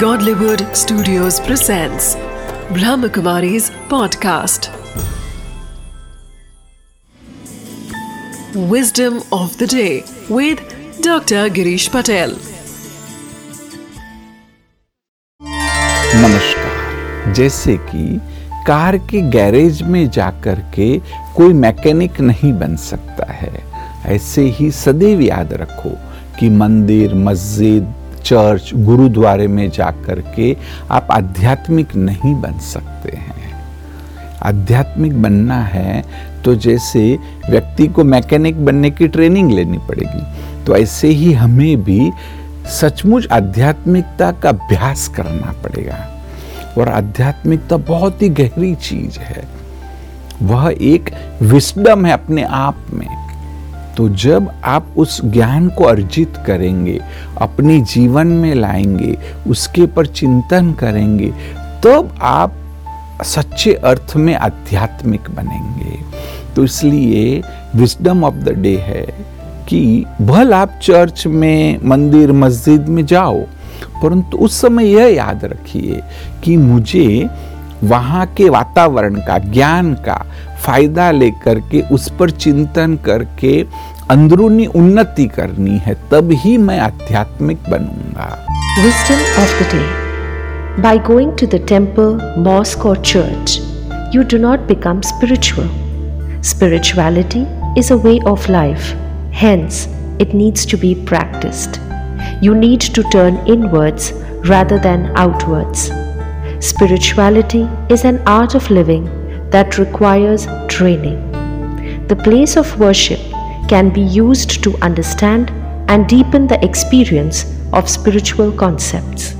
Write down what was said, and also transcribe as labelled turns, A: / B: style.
A: Godlywood Studios presents Brahmakumari's podcast. Wisdom of the day with Dr. Girish Patel.
B: नमस्कार जैसे कि car के garage में जाकर के कोई मैकेनिक नहीं बन सकता है ऐसे ही सदैव याद रखो कि मंदिर मस्जिद चर्च गुरुद्वारे में जाकर के आप आध्यात्मिक नहीं बन सकते हैं। आध्यात्मिक बनना है तो जैसे व्यक्ति को मैकेनिक बनने की ट्रेनिंग लेनी पड़ेगी तो ऐसे ही हमें भी सचमुच आध्यात्मिकता का अभ्यास करना पड़ेगा। और आध्यात्मिकता बहुत ही गहरी चीज़ है। वह एक विस्डम है अपने आप में। तो जब आप उस ज्ञान को अर्जित करेंगे, अपने जीवन में लाएँगे, उसके पर चिंतन करेंगे, तब तो आप सच्चे अर्थ में आध्यात्मिक बनेंगे। तो इसलिए विजडम ऑफ़ द डे है कि भल आप चर्च में, मंदिर, मस्जिद में जाओ, परंतु उस समय यह याद रखिए कि मुझे वहाँ के वातावरण का, ज्ञान का फ़ायदा लेकर के, उस पर चिंतन करके अंदरूनी उन्नति करनी है तब ही मैं आध्यात्मिक बनूँगा।
C: Wisdom of the day by going to the temple mosque और church you do not become spiritual spirituality is a way of life hence it needs to be practised you need to turn inwards rather than outwards. Spirituality is an art of living. That requires training. The place of worship can be used to understand and deepen the experience of spiritual concepts.